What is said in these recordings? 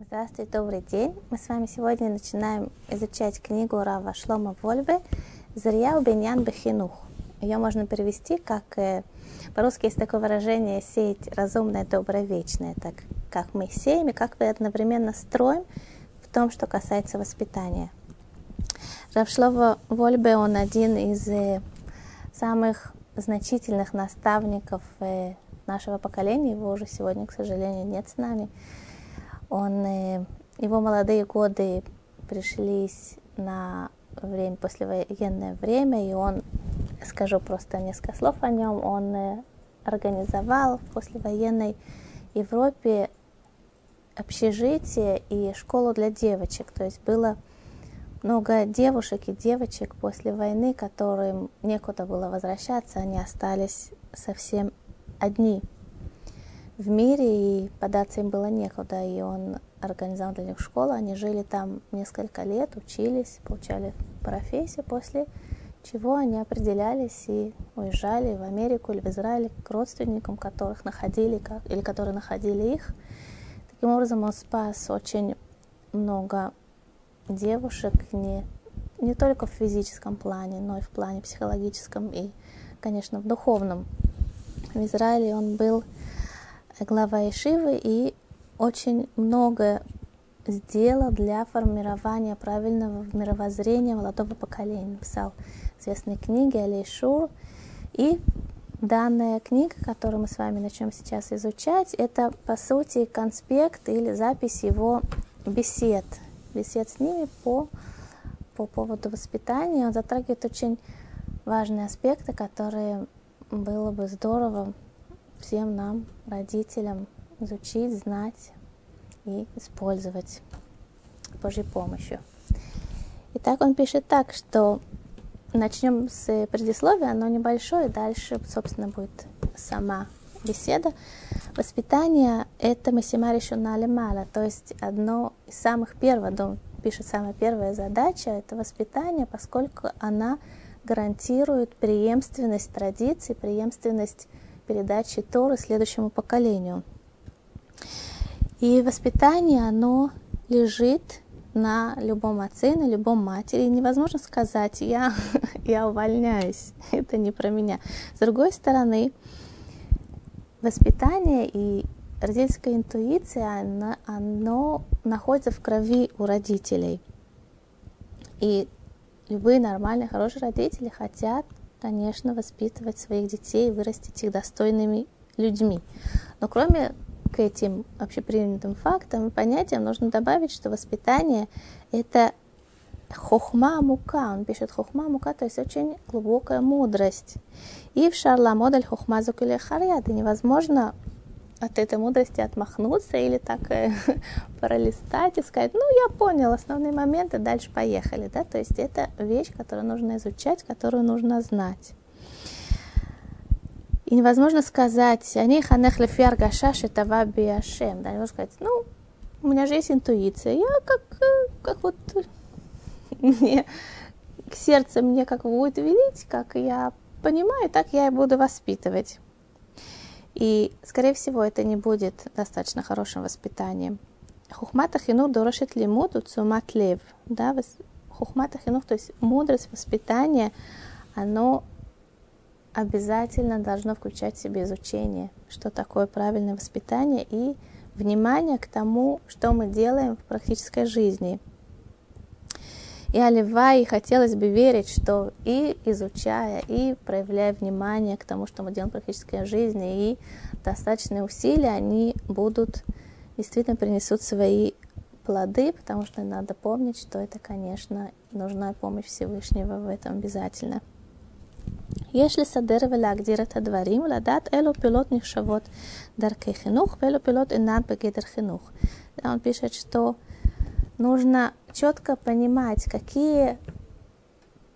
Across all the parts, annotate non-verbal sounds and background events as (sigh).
Здравствуйте, добрый день. Мы с вами сегодня начинаем изучать книгу Рава Шлома Вольбе «Зрия Беньян Бехинух». Ее можно перевести как, э, по-русски есть такое выражение «сеять разумное, доброе, вечное». Так как мы сеем и как мы одновременно строим в том, что касается воспитания. Рав Шлома Вольбе, он один из э, самых значительных наставников э, нашего поколения. Его уже сегодня, к сожалению, нет с нами – он, э, его молодые годы пришлись на время, послевоенное время, и он, скажу просто несколько слов о нем, он э, организовал в послевоенной Европе общежитие и школу для девочек. То есть было много девушек и девочек после войны, которым некуда было возвращаться, они остались совсем одни в мире, и податься им было некуда, и он организовал для них школу, они жили там несколько лет, учились, получали профессию, после чего они определялись и уезжали в Америку или в Израиль к родственникам, которых находили, как, или которые находили их. Таким образом, он спас очень много девушек не, не только в физическом плане, но и в плане психологическом и, конечно, в духовном. В Израиле он был глава Ишивы и очень много сделал для формирования правильного мировоззрения молодого поколения. Писал известные книги Алейшур. И данная книга, которую мы с вами начнем сейчас изучать, это, по сути, конспект или запись его бесед. Бесед с ними по, по поводу воспитания. Он затрагивает очень важные аспекты, которые было бы здорово всем нам, родителям, изучить, знать и использовать Божьей помощью. Итак, он пишет так, что начнем с предисловия, оно небольшое, дальше, собственно, будет сама беседа. Воспитание – это масима решена мало, то есть одно из самых первых, он пишет, самая первая задача – это воспитание, поскольку она гарантирует преемственность традиций, преемственность передачи Торы следующему поколению. И воспитание, оно лежит на любом отце, на любом матери. И невозможно сказать, я, (laughs) я увольняюсь, (laughs) это не про меня. С другой стороны, воспитание и родительская интуиция, оно, оно находится в крови у родителей. И любые нормальные, хорошие родители хотят конечно, воспитывать своих детей, вырастить их достойными людьми. Но кроме к этим общепринятым фактам и понятиям нужно добавить, что воспитание – это хохма мука. Он пишет хохма мука, то есть очень глубокая мудрость. И в шарла модель хохма зукуле харьяд. невозможно от этой мудрости отмахнуться или так э, (laughs) пролистать и сказать, ну, я понял основные моменты, дальше поехали. Да? То есть это вещь, которую нужно изучать, которую нужно знать. И невозможно сказать, они ханех лефиар гашаш это ваби ашем. Да, невозможно сказать, ну, у меня же есть интуиция, я как, э, как вот (laughs) мне к сердцу мне как будет велить, как я понимаю, так я и буду воспитывать. И, скорее всего, это не будет достаточно хорошим воспитанием. Хухмата хинух дорошит лимуду цумат лев. Да, хухмата хинух, то есть мудрость воспитания, оно обязательно должно включать в себе изучение, что такое правильное воспитание и внимание к тому, что мы делаем в практической жизни – и оливай, и хотелось бы верить, что и изучая, и проявляя внимание к тому, что мы делаем в практической жизни, и достаточные усилия, они будут действительно принесут свои плоды, потому что надо помнить, что это, конечно, нужна помощь Всевышнего в этом обязательно. יש לסדר ולהגדיר את הדברים ולדעת אילו פעולות נחשבות דרכי חינוך ואילו פעולות אינן בגדר חינוך. Он пишет, что нужно четко понимать, какие,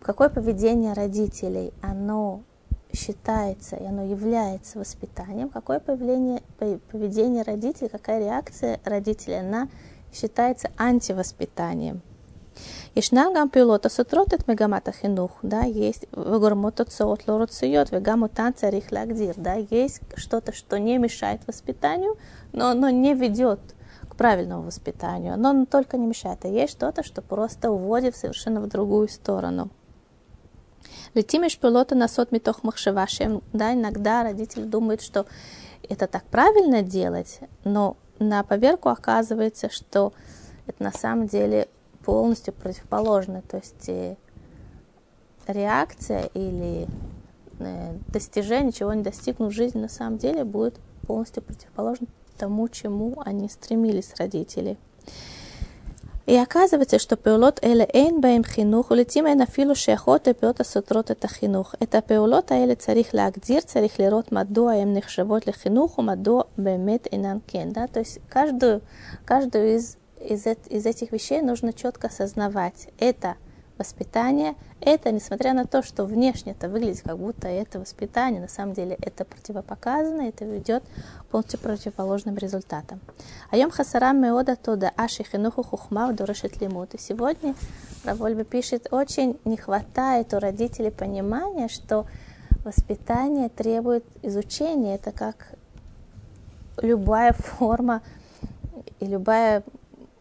какое поведение родителей, оно считается и оно является воспитанием, какое поведение, поведение родителей, какая реакция родителей, она считается антивоспитанием. ישנן גם פעולות הסותרות את מגמת החינוך, да, есть וגורמות תוצאות לא רצויות וגם אותן צריך להגדיר, да, есть что-то, что не мешает воспитанию, но оно не ведет правильному воспитанию. Оно только не мешает, а есть что-то, что просто уводит совершенно в другую сторону. Летимиш пилота на сот митох махшевашем. Да, иногда родитель думает, что это так правильно делать, но на поверку оказывается, что это на самом деле полностью противоположно. То есть э, реакция или э, достижение, чего не достигнув в жизни, на самом деле будет полностью противоположно тому, чему они стремились родители. И оказывается, что пеулот эле эйн бэйм хинух, улетим эйн афилу шехот э и пеота сутрот это хинух. Это пеулот эле царих лагдир, царих лерот мадо а эм нихшевот ле хинуху, мадо бэмет инан кен. Да? То есть каждую, каждую из, из, из этих вещей нужно четко осознавать. Это – воспитание, это, несмотря на то, что внешне это выглядит как будто это воспитание, на самом деле это противопоказано, это ведет к полностью противоположным результатам. Айом хасарам меода тода аши хинуху хухмав дорешит лимут. И сегодня Равольба пишет, очень не хватает у родителей понимания, что воспитание требует изучения. Это как любая форма и любая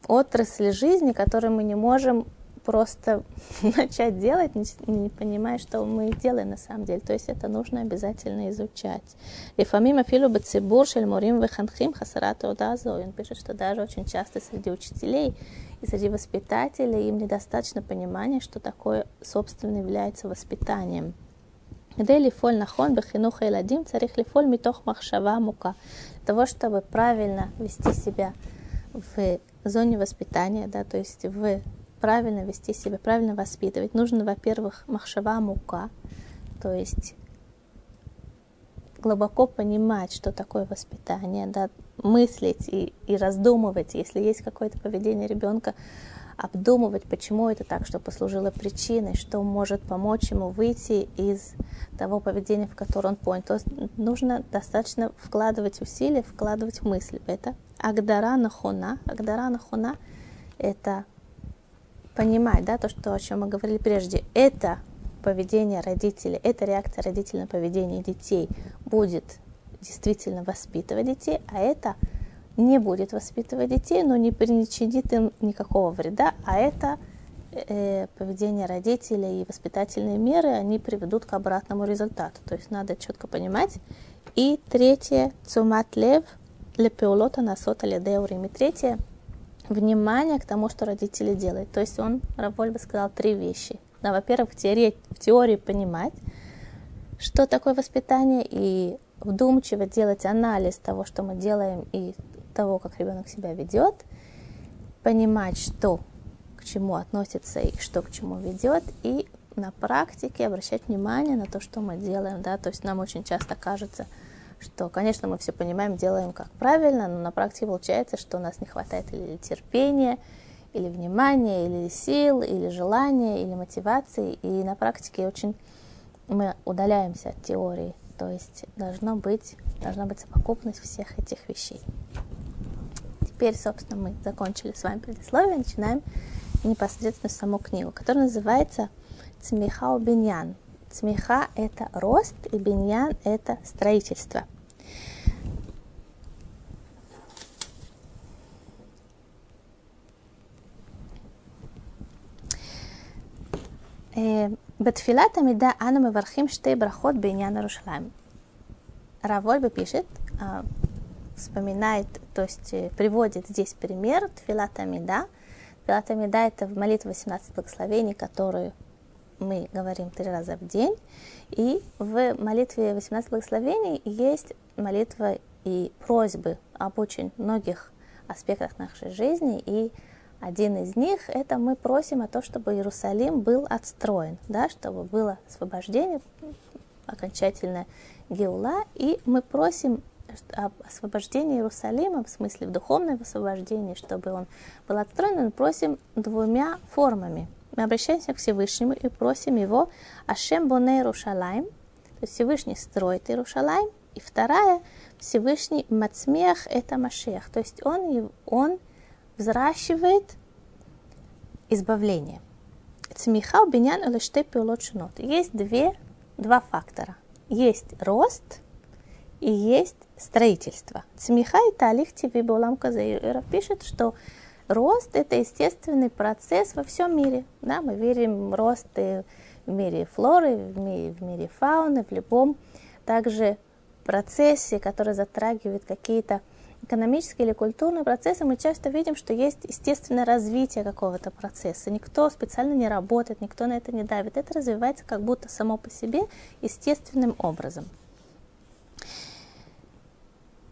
отрасль жизни, которую мы не можем просто (laughs) начать делать, не, не понимая, что мы делаем на самом деле. То есть это нужно обязательно изучать. И фамима филу бацибур шельмурим веханхим хасарата удазу. Он пишет, что даже очень часто среди учителей и среди воспитателей им недостаточно понимания, что такое собственно является воспитанием. כדי לפעול נכון בחינוך הילדים צריך לפעול מתוך מחשבה עמוקה. Для того, чтобы правильно вести себя в зоне воспитания, да, то есть в правильно вести себя, правильно воспитывать, нужно, во-первых, махшава мука, то есть глубоко понимать, что такое воспитание, да, мыслить и, и раздумывать, если есть какое-то поведение ребенка, обдумывать, почему это так, что послужило причиной, что может помочь ему выйти из того поведения, в которое он понял. То есть нужно достаточно вкладывать усилия, вкладывать мысли это. Агдара нахуна. Агдара нахуна – это понимать, да, то, что, о чем мы говорили прежде, это поведение родителей, это реакция родителей на поведение детей будет действительно воспитывать детей, а это не будет воспитывать детей, но не причинит им никакого вреда, а это э, поведение родителей и воспитательные меры, они приведут к обратному результату. То есть надо четко понимать. И третье, цумат лев, лепеулота насота ледеурим. И третье, внимание к тому, что родители делают. То есть он, Раволь бы сказал, три вещи. Да, во-первых, в теории, в теории понимать, что такое воспитание, и вдумчиво делать анализ того, что мы делаем, и того, как ребенок себя ведет, понимать, что к чему относится и что к чему ведет, и на практике обращать внимание на то, что мы делаем. Да? То есть нам очень часто кажется, что, конечно, мы все понимаем, делаем как правильно, но на практике получается, что у нас не хватает или терпения, или внимания, или сил, или желания, или мотивации. И на практике очень мы удаляемся от теории. То есть должно быть, должна быть совокупность всех этих вещей. Теперь, собственно, мы закончили с вами предисловие, начинаем непосредственно саму книгу, которая называется «Цмиха Биньян», Цмеха – это рост, и биньян – это строительство. בתפילת עמידה אנו מברכים שתי ברכות בעניין ירושלים. Равольба пишет, вспоминает, то есть приводит здесь пример Тфилат Амида. Тфилат Амида – это молитва 18 благословений, которую мы говорим три раза в день. И в молитве 18 благословений есть молитва и просьбы об очень многих аспектах нашей жизни. И один из них – это мы просим о том, чтобы Иерусалим был отстроен, да, чтобы было освобождение, окончательное геула. И мы просим об освобождении Иерусалима, в смысле в духовном освобождении, чтобы он был отстроен, мы просим двумя формами – мы обращаемся к Всевышнему и просим его Ашем Боне Иерушалайм, то есть Всевышний строит Иерушалайм, и вторая, Всевышний Мацмех это Машех, то есть он, он взращивает избавление. Цмиха биньян или пиулот шунот. Есть две, два фактора. Есть рост и есть строительства. Цмиха и талих тебе Булам пишет, что рост – это естественный процесс во всем мире. Да, мы верим в рост в мире флоры, в мире, в мире фауны, в любом также процессе, который затрагивает какие-то экономические или культурные процессы, мы часто видим, что есть естественное развитие какого-то процесса. Никто специально не работает, никто на это не давит. Это развивается как будто само по себе естественным образом.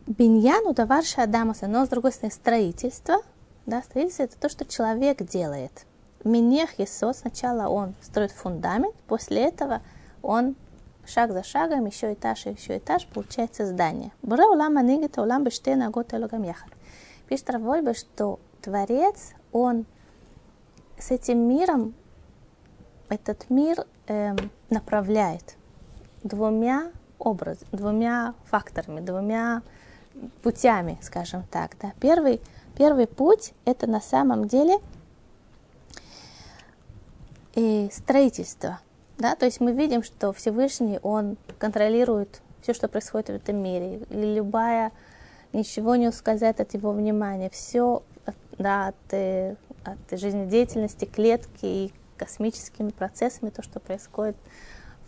Биньян удаварша Адамаса, но с другой стороны строительство, да, строительство это то, что человек делает. Минех Есо, сначала он строит фундамент, после этого он шаг за шагом, еще этаж еще этаж, получается здание. Буре улам анигит улам бештена гот элогам яхат. Пишет Равольбе, что Творец, он с этим миром, этот мир эм, направляет двумя образами, двумя факторами, двумя путями, скажем так. Да. Первый, первый путь – это на самом деле и строительство. Да? То есть мы видим, что Всевышний, Он контролирует все, что происходит в этом мире. И любая, ничего не ускользает от Его внимания. Все да, от, э, от жизнедеятельности клетки и космическими процессами, то, что происходит –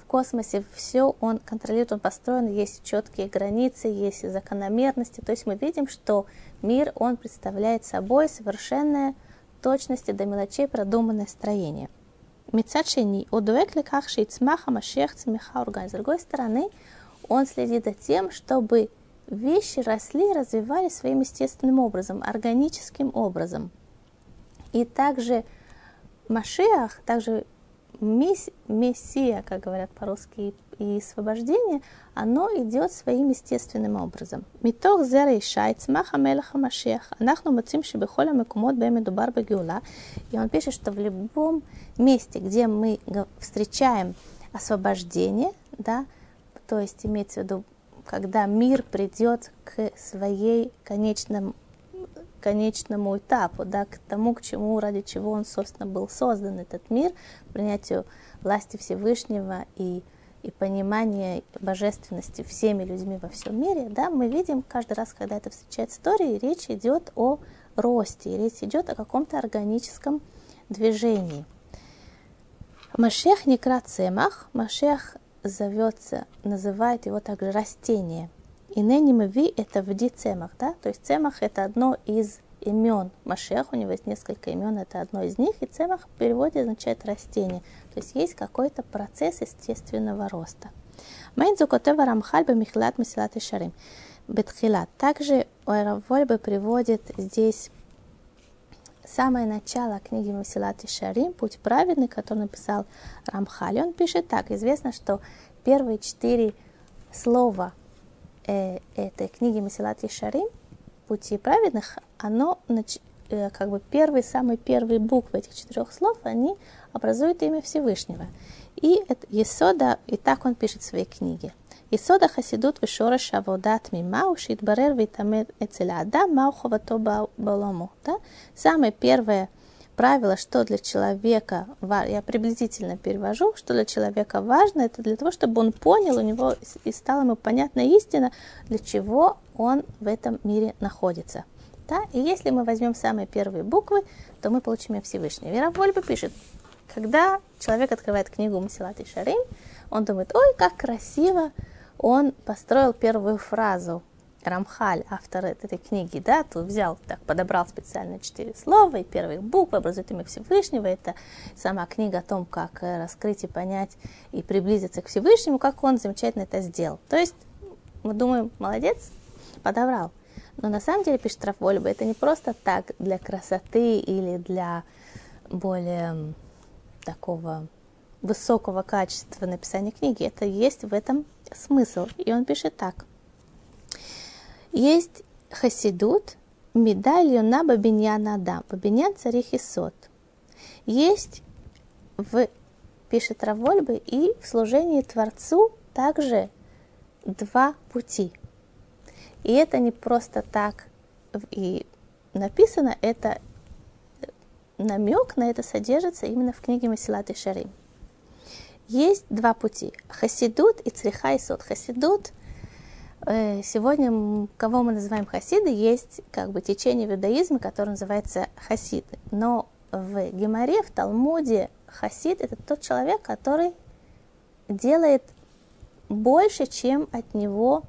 космосе все он контролирует, он построен, есть четкие границы, есть закономерности. То есть мы видим, что мир, он представляет собой совершенное точности до мелочей продуманное строение. Мецачени удуэк леках шейцмаха машех цмеха орган. С другой стороны, он следит за тем, чтобы вещи росли и развивались своим естественным образом, органическим образом. И также Машиах, также мессия, как говорят по-русски, и освобождение, оно идет своим естественным образом. Митох зера и шайц маха мелаха машех. Анахну мацим шибихоля мекумот бэми дубар багиула. И он пишет, что в любом месте, где мы встречаем освобождение, да, то есть имеется в виду, когда мир придет к своей конечному конечному этапу, да, к тому, к чему, ради чего он, собственно, был создан, этот мир, принятию власти Всевышнего и, и понимания божественности всеми людьми во всем мире, да, мы видим каждый раз, когда это встречает истории, речь идет о росте, речь идет о каком-то органическом движении. Машех не цемах, Машех зовется, называет его также растение – и ненимеви это вди цемах, да, то есть цемах это одно из имен Машех, у него есть несколько имен, это одно из них, и цемах в переводе означает растение, то есть есть какой-то процесс естественного роста. Майнзу котева рамхаль бамихлат масилат и шарим. Бетхилат. Также Равольбе приводит здесь самое начало книги Масилат и Шарим, Путь праведный, который написал Рамхаль. Он пишет так. Известно, что первые четыре слова э, этой книги Масилат Шарим, Пути праведных, оно э, как бы первые, самые первые буквы этих четырех слов, они образуют имя Всевышнего. И это Есода, и так он пишет в своей книге. Есода хасидут вишора шаводат мимау шитбарер витамет эцеляда мау ховато балому. Да? Самое первое правило, что для человека, я приблизительно перевожу, что для человека важно, это для того, чтобы он понял, у него и стала ему понятна истина, для чего он в этом мире находится. Да? И если мы возьмем самые первые буквы, то мы получим Всевышний. Вера Вольба пишет, когда человек открывает книгу Масилат и Шарим, он думает, ой, как красиво он построил первую фразу Рамхаль, автор этой книги, да, тут взял, так, подобрал специально четыре слова, и первые буквы образуют имя Всевышнего. Это сама книга о том, как э, раскрыть и понять и приблизиться к Всевышнему, как он замечательно это сделал. То есть мы думаем, молодец, подобрал. Но на самом деле, пишет Рафвольба, это не просто так для красоты или для более такого высокого качества написания книги. Это есть в этом смысл. И он пишет так – есть хасидут, медаль юна бабиньян адам, бабиньян царих и сот. Есть в, пишет Равольбы, и в служении Творцу также два пути. И это не просто так и написано, это намек на это содержится именно в книге Масилат и Шарим. Есть два пути. Хасидут и цриха сот. Хасидут сегодня, кого мы называем хасиды, есть как бы течение в иудаизме, которое называется хасиды. Но в Геморе, в Талмуде, хасид – это тот человек, который делает больше, чем от него,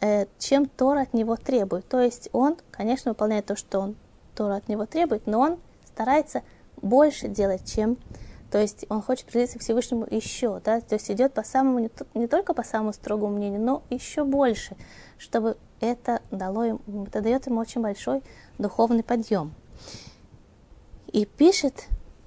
э, чем Тор от него требует. То есть он, конечно, выполняет то, что он Тор от него требует, но он старается больше делать, чем то есть он хочет приблизиться к Всевышнему еще, да, то есть идет по самому, не, не только по самому строгому мнению, но еще больше, чтобы это дало ему, это дает ему очень большой духовный подъем. И пишет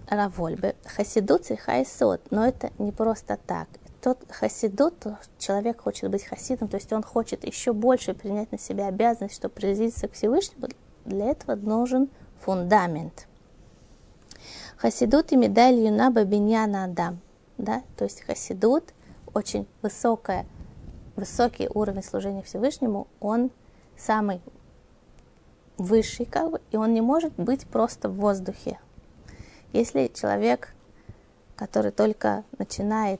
Равольбе, хасидут и хайсот, но это не просто так. Тот хасидут, человек хочет быть хасидом, то есть он хочет еще больше принять на себя обязанность, чтобы приблизиться к Всевышнему, для этого нужен фундамент – Хасидут и медаль юна бабиньяна адам. Да? То есть хасидут, очень высокая, высокий уровень служения Всевышнему, он самый высший, как бы, и он не может быть просто в воздухе. Если человек, который только начинает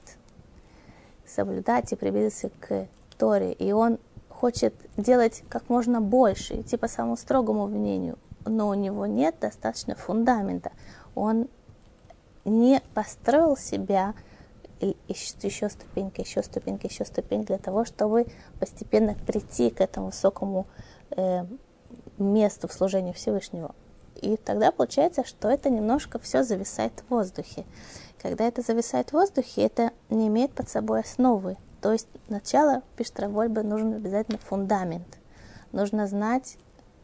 соблюдать и приблизиться к Торе, и он хочет делать как можно больше, идти по самому строгому мнению, но у него нет достаточно фундамента, он не построил себя еще ступенька, еще ступенька, еще ступенька для того, чтобы постепенно прийти к этому высокому э, месту в служении Всевышнего. И тогда получается, что это немножко все зависает в воздухе. Когда это зависает в воздухе, это не имеет под собой основы. То есть начало, пишет нужен обязательно фундамент. Нужно знать,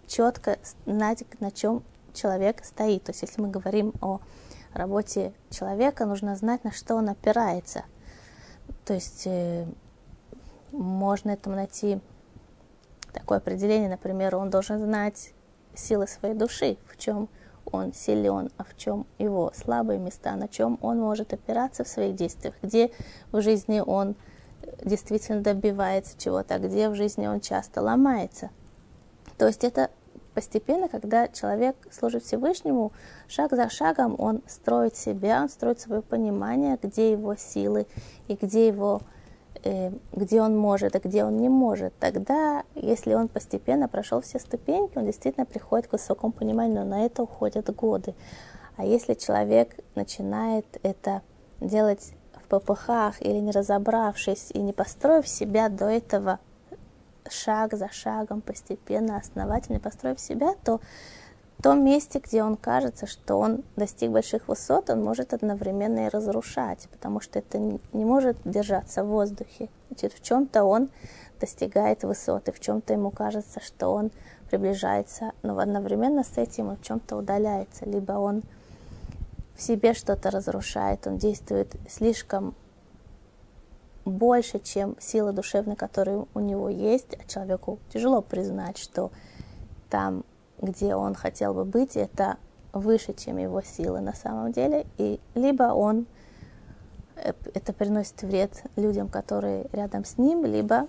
четко знать, на чем человек стоит. То есть если мы говорим о работе человека, нужно знать, на что он опирается. То есть э, можно этому найти такое определение, например, он должен знать силы своей души, в чем он силен, а в чем его слабые места, на чем он может опираться в своих действиях, где в жизни он действительно добивается чего-то, а где в жизни он часто ломается. То есть это постепенно, когда человек служит Всевышнему, шаг за шагом он строит себя, он строит свое понимание, где его силы и где его э, где он может, а где он не может. Тогда, если он постепенно прошел все ступеньки, он действительно приходит к высокому пониманию, но на это уходят годы. А если человек начинает это делать в ППХ или не разобравшись и не построив себя до этого шаг за шагом, постепенно, основательно построив себя, то в том месте, где он кажется, что он достиг больших высот, он может одновременно и разрушать, потому что это не может держаться в воздухе. Значит, в чем-то он достигает высоты, в чем-то ему кажется, что он приближается, но одновременно с этим он в чем-то удаляется, либо он в себе что-то разрушает, он действует слишком больше, чем сила душевная, которая у него есть, а человеку тяжело признать, что там, где он хотел бы быть, это выше, чем его силы на самом деле, и либо он э, это приносит вред людям, которые рядом с ним, либо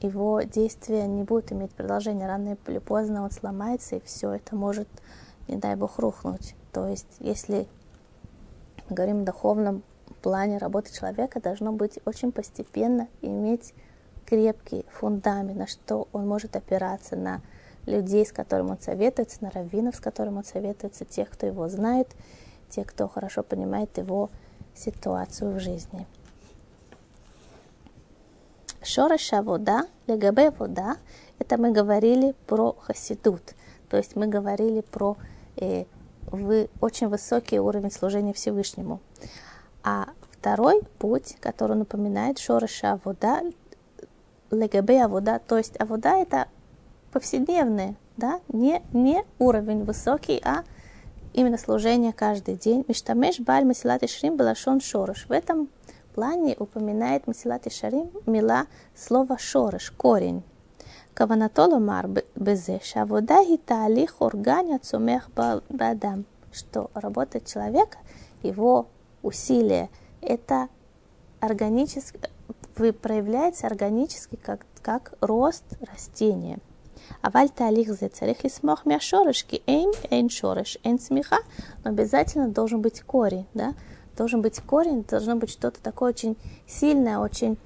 его действия не будут иметь продолжения. Рано или поздно он сломается, и все это может, не дай бог, рухнуть. То есть, если мы говорим о духовном плане работы человека должно быть очень постепенно иметь крепкий фундамент, на что он может опираться, на людей, с которыми он советуется, на раввинов, с которыми он советуется, тех, кто его знает, тех, кто хорошо понимает его ситуацию в жизни. Шороша вода, легабе вода, это мы говорили про хасидут, то есть мы говорили про э, вы, очень высокий уровень служения Всевышнему. А второй путь, который напоминает шорыша авода, легабе авода, то есть авода это повседневное, да, не, не уровень высокий, а именно служение каждый день. Миштамеш баль масилат шрим балашон шорыш. В этом плане упоминает масилат шарим мила слово шорыш, корень. Каванатолу мар безе, шавода гиталих органя цумех бадам, что работа человека, его усилия, это органически, проявляется органически как, как рост растения. А вальта алихзе царих лисмох мяшорышки, эйн, эйн шорыш, эйн смеха, но обязательно должен быть корень, да, должен быть корень, должно быть что-то такое очень сильное, очень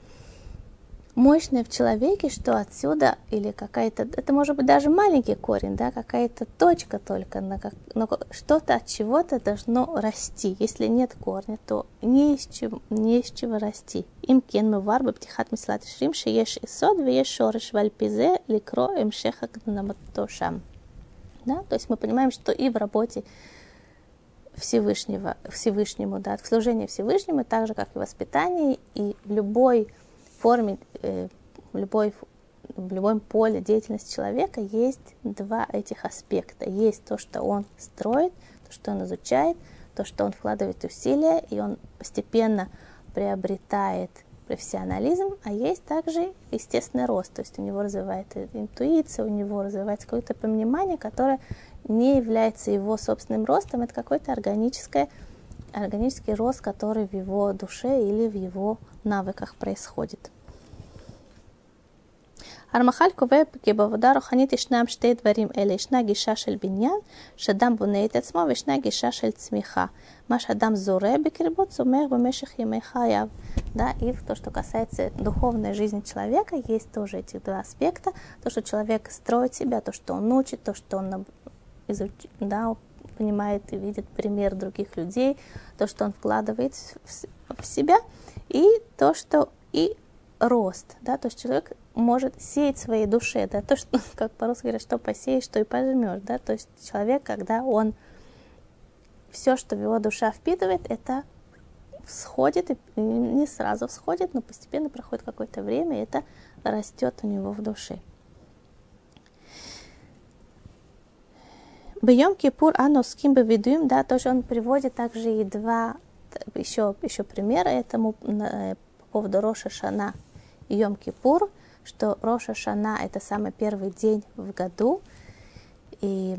мощное в человеке, что отсюда или какая-то, это может быть даже маленький корень, да, какая-то точка только, на как, но что-то от чего-то должно расти. Если нет корня, то не из чего, не из чего расти. Им кен мы варба птихат мислат шрим шееш исод вееш шореш вальпизе ликро им шеха наматошам. Да, то есть мы понимаем, что и в работе Всевышнего, Всевышнему, да, в служении Всевышнему, так же, как и в воспитании, и в любой форме, э, в, любой, в любом поле деятельности человека есть два этих аспекта. Есть то, что он строит, то, что он изучает, то, что он вкладывает усилия, и он постепенно приобретает профессионализм, а есть также естественный рост, то есть у него развивается интуиция, у него развивается какое-то понимание, которое не является его собственным ростом, это какой-то органический, органический рост, который в его душе или в его навыках происходит. הרמח"ל קובע כי בעבודה רוחנית ישנם שתי דברים אלה, ישנה גישה של בניין, שאדם בונה את עצמו, וישנה גישה של צמיחה. מה שאדם זורע בקרבו צומח במשך ימי חייו. Да, и то, что касается духовной жизни человека, есть тоже эти два аспекта. То, что человек строит себя, то, что он учит, то, что он изуч... да, понимает и видит пример других людей, то, что он вкладывает в, в себя, и то, что и рост, да, то есть человек может сеять своей душе, да, то, что, (laughs) как по-русски говорят, что посеешь, что и пожмешь, да, то есть человек, когда он все, что его душа впитывает, это всходит, и не сразу всходит, но постепенно проходит какое-то время, и это растет у него в душе. Бьем Кипур бы видуем, да, тоже он приводит также и два еще, еще примера этому э, по поводу Роша Шана и Йом Кипур, что Роша Шана это самый первый день в году, и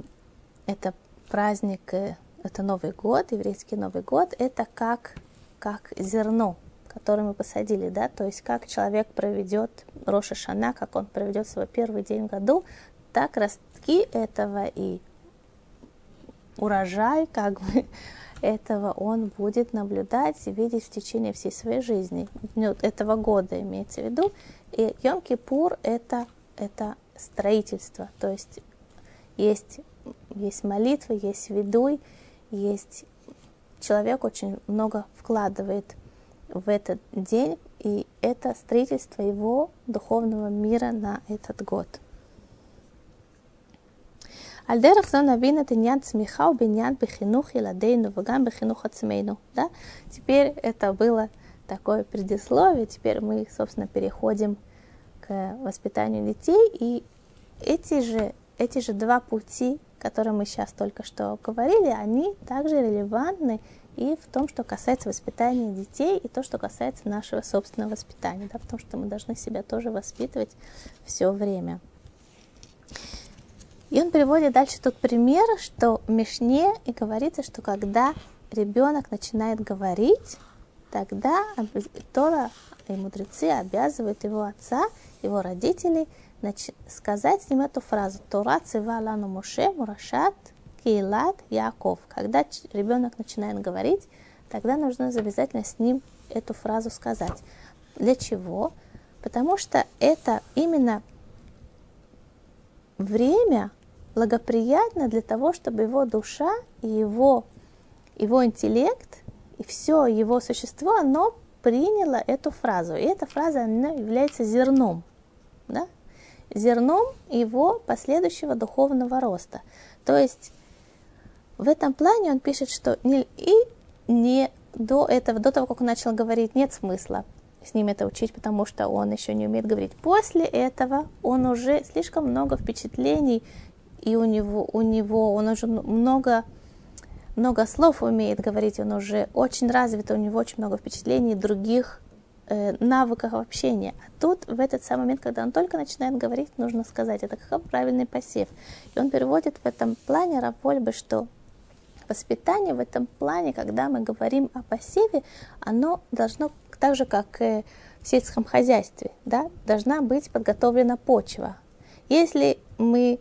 это праздник, э, это Новый год, еврейский Новый год, это как, как зерно, которое мы посадили, да, то есть как человек проведет Роша Шана, как он проведет свой первый день в году, так ростки этого и урожай, как бы, (laughs) этого он будет наблюдать и видеть в течение всей своей жизни, ну, этого года имеется в виду. И Йом-Кипур это, это строительство, то есть есть, есть молитва, есть ведуй, есть человек очень много вкладывает в этот день, и это строительство его духовного мира на этот год. Альдерах Зонавин это нят смехау бинят бихинух и ладейну вагам бихинух ацмейну. Да? Теперь это было такое предисловие, теперь мы, собственно, переходим к воспитанию детей, и эти же, эти же два пути, которые мы сейчас только что говорили, они также релевантны и в том, что касается воспитания детей, и то, что касается нашего собственного воспитания, да, потому что мы должны себя тоже воспитывать все время. И он приводит дальше тут пример, что в Мишне и говорится, что когда ребенок начинает говорить, тогда Тора и мудрецы обязывают его отца, его родителей сказать им эту фразу «Тора цива лану Моше мурашат кейлат Яков». Когда ребенок начинает говорить, тогда нужно обязательно с ним эту фразу сказать. Для чего? Потому что это именно время, благоприятно для того, чтобы его душа и его, его интеллект и все его существо, оно приняло эту фразу. И эта фраза она является зерном, да? зерном его последующего духовного роста. То есть в этом плане он пишет, что не, и не до этого, до того, как он начал говорить, нет смысла с ним это учить, потому что он еще не умеет говорить. После этого он уже слишком много впечатлений и у него, у него он уже много, много слов умеет говорить, он уже очень развит, у него очень много впечатлений, других э, навыков общения. А тут, в этот самый момент, когда он только начинает говорить, нужно сказать, это как правильный посев. И он переводит в этом плане Рафольбы, что воспитание в этом плане, когда мы говорим о посеве, оно должно, так же как в сельском хозяйстве, да, должна быть подготовлена почва. Если мы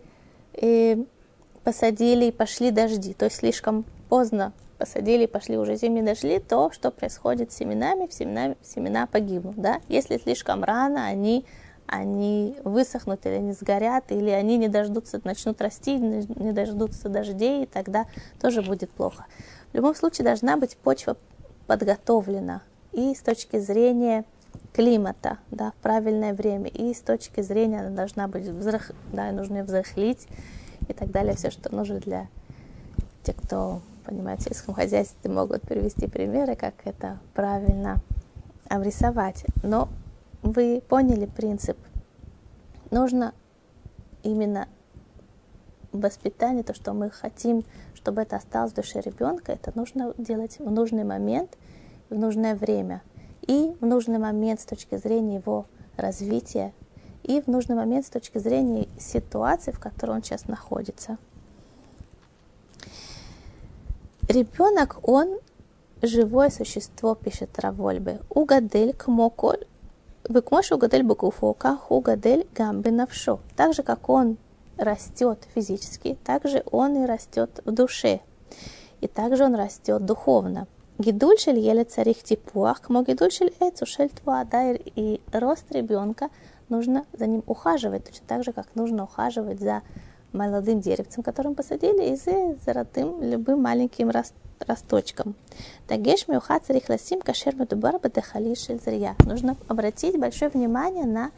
и посадили, и пошли дожди. То есть слишком поздно посадили, пошли, уже зимы дошли, то, что происходит с семенами, семена, семена погибнут, да. Если слишком рано, они, они высохнут или они сгорят, или они не дождутся, начнут расти, не дождутся дождей, и тогда тоже будет плохо. В любом случае должна быть почва подготовлена и с точки зрения климата, да, в правильное время, и с точки зрения она должна быть взрах, да, нужно взрыхлить и так далее, все, что нужно для тех, кто понимает в сельском хозяйстве, могут привести примеры, как это правильно обрисовать. Но вы поняли принцип. Нужно именно воспитание, то, что мы хотим, чтобы это осталось в душе ребенка, это нужно делать в нужный момент, в нужное время. И в нужный момент с точки зрения его развития, и в нужный момент с точки зрения ситуации, в которой он сейчас находится. Ребенок, он живое существо, пишет Равольбе. Угадель кмоколь, выкмош угадель букуфо, как угадель гамбе навшо. Так же, как он растет физически, так же он и растет в душе. И также он растет духовно. Гидуль шель еле царих типуах, кмо гидуль шель эцу шель да, и рост ребенка нужно за ним ухаживать, точно так же, как нужно ухаживать за молодым деревцем, которым посадили, и за золотым любым маленьким росточком. Дагеш миуха царих ласим кашер медубар бадехали зрия. Нужно обратить большое внимание на,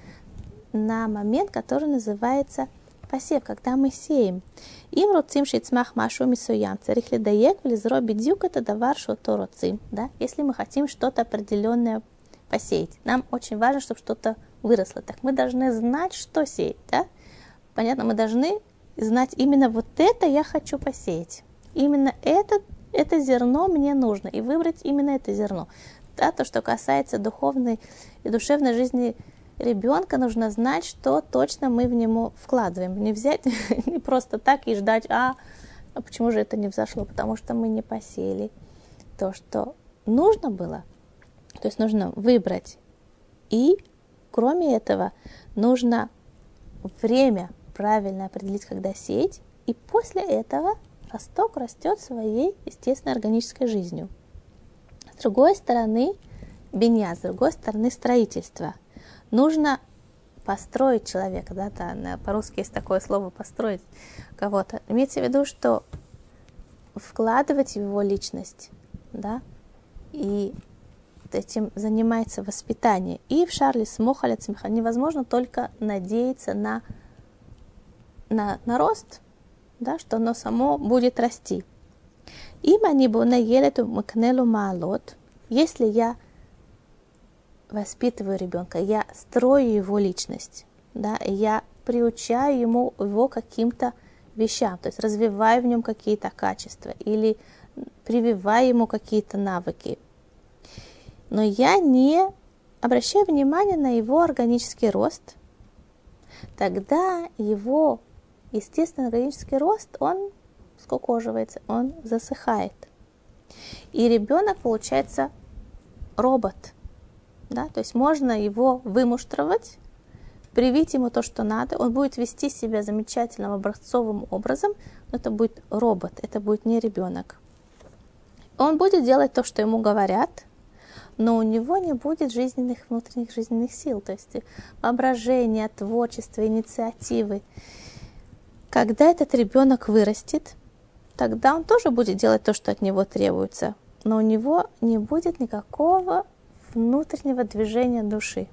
на момент, который называется посев, когда мы сеем. Им роцим шицмах машу мисуян. Царих ледаек влизро бедюк это давар шото роцим. Да? Если мы хотим что-то определенное посеять. Нам очень важно, чтобы что-то выросло. Так мы должны знать, что сеять. Да? Понятно, мы должны знать именно вот это я хочу посеять. Именно это, это зерно мне нужно. И выбрать именно это зерно. Да, то, что касается духовной и душевной жизни ребенка, нужно знать, что точно мы в него вкладываем. Не взять, (laughs) не просто так и ждать, а, а почему же это не взошло? Потому что мы не посеяли то, что нужно было. То есть нужно выбрать. И, кроме этого, нужно время правильно определить, когда сеять, и после этого росток растет своей естественной органической жизнью. С другой стороны, беня, с другой стороны, строительство. Нужно построить человека, да, да, по-русски есть такое слово построить кого-то. Имеется в виду, что вкладывать в его личность, да, и этим занимается воспитание. И в Шарле Смохаля Цмеха невозможно только надеяться на на, на рост, да, что оно само будет расти. Им они бы наели эту макнелу малот, если я воспитываю ребенка, я строю его личность, да, и я приучаю ему его каким-то вещам, то есть развиваю в нем какие-то качества или прививаю ему какие-то навыки. Но я не обращаю внимания на его органический рост, тогда его естественно, органический рост, он скукоживается, он засыхает. И ребенок получается робот. Да? То есть можно его вымуштровать, привить ему то, что надо, он будет вести себя замечательным образцовым образом, но это будет робот, это будет не ребенок. Он будет делать то, что ему говорят, но у него не будет жизненных, внутренних жизненных сил, то есть воображения, творчества, инициативы. Когда этот ребенок вырастет, тогда он тоже будет делать то, что от него требуется, но у него не будет никакого внутреннего движения души.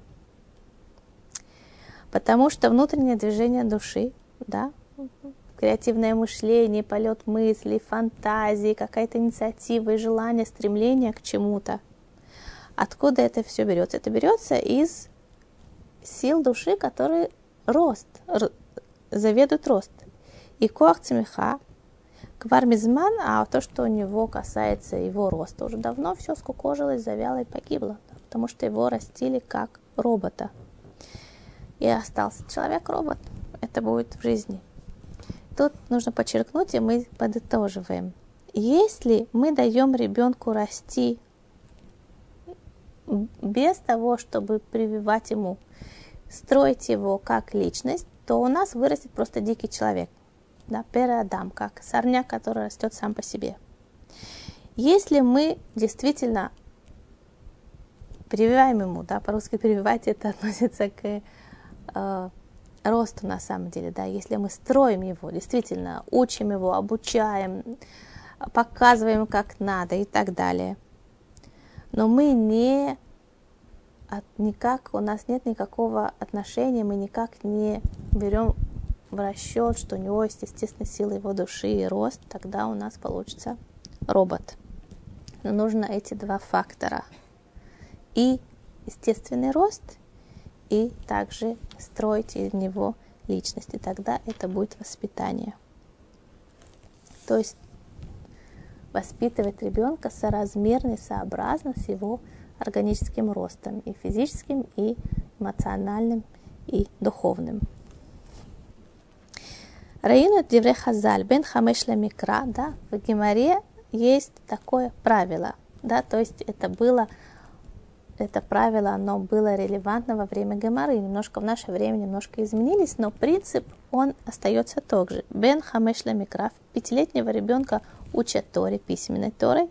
Потому что внутреннее движение души, да, креативное мышление, полет мыслей, фантазии, какая-то инициатива и желание, стремление к чему-то. Откуда это все берется? Это берется из сил души, которые рост, заведуют рост. И коах цмеха, квармизман, а то, что у него касается его роста, уже давно все скукожилось, завяло и погибло, потому что его растили как робота. И остался человек-робот. Это будет в жизни. Тут нужно подчеркнуть, и мы подытоживаем. Если мы даем ребенку расти без того, чтобы прививать ему, строить его как личность, то у нас вырастет просто дикий человек да, переадам, как сорняк, который растет сам по себе. Если мы действительно прививаем ему, да, по-русски прививать (laughs) это относится к э, росту на самом деле, да, если мы строим его, действительно учим его, обучаем, показываем как надо и так далее. Но мы не от, никак, у нас нет никакого отношения, мы никак не берем в расчет, что у него есть естественная сила его души и рост, тогда у нас получится робот. Но нужно эти два фактора. И естественный рост, и также строить из него личность. И тогда это будет воспитание. То есть воспитывать ребенка соразмерно сообразно с его органическим ростом, и физическим, и эмоциональным, и духовным. Раину Дивре Хазаль, Бен Хамеш Микра, да, в Геморе есть такое правило, да, то есть это было, это правило, оно было релевантно во время Геморы, немножко в наше время немножко изменились, но принцип, он остается тот же. Бен Хамеш Микра, пятилетнего ребенка учат Торе, письменной Торой,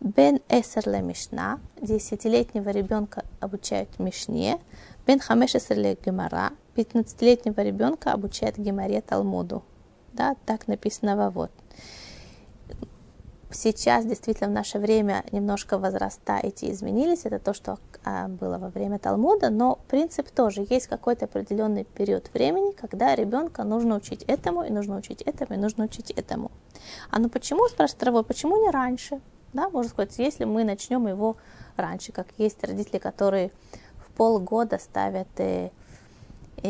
Бен Эсер ле Мишна, десятилетнего ребенка обучают Мишне, Бен Хамеш Эсер Гемара, пятнадцатилетнего ребенка обучают Гемаре Талмуду. Да, так написано во вот. Сейчас действительно в наше время немножко возраста эти изменились, это то, что а, было во время Талмуда, но принцип тоже, есть какой-то определенный период времени, когда ребенка нужно учить этому, и нужно учить этому, и нужно учить этому. А ну почему, спрашивает Равой, почему не раньше? Да, можно сказать, если мы начнем его раньше, как есть родители, которые в полгода ставят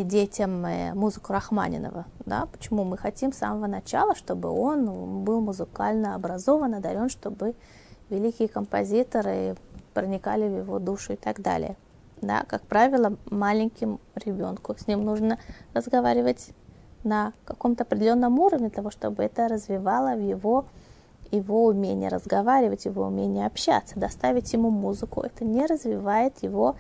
э, детям э, музыку Рахманинова. Да? Почему мы хотим с самого начала, чтобы он был музыкально образован, одарен, чтобы великие композиторы проникали в его душу и так далее. Да, как правило, маленьким ребенку с ним нужно разговаривать на каком-то определенном уровне того, чтобы это развивало в его его умение разговаривать, его умение общаться, доставить ему музыку, это не развивает его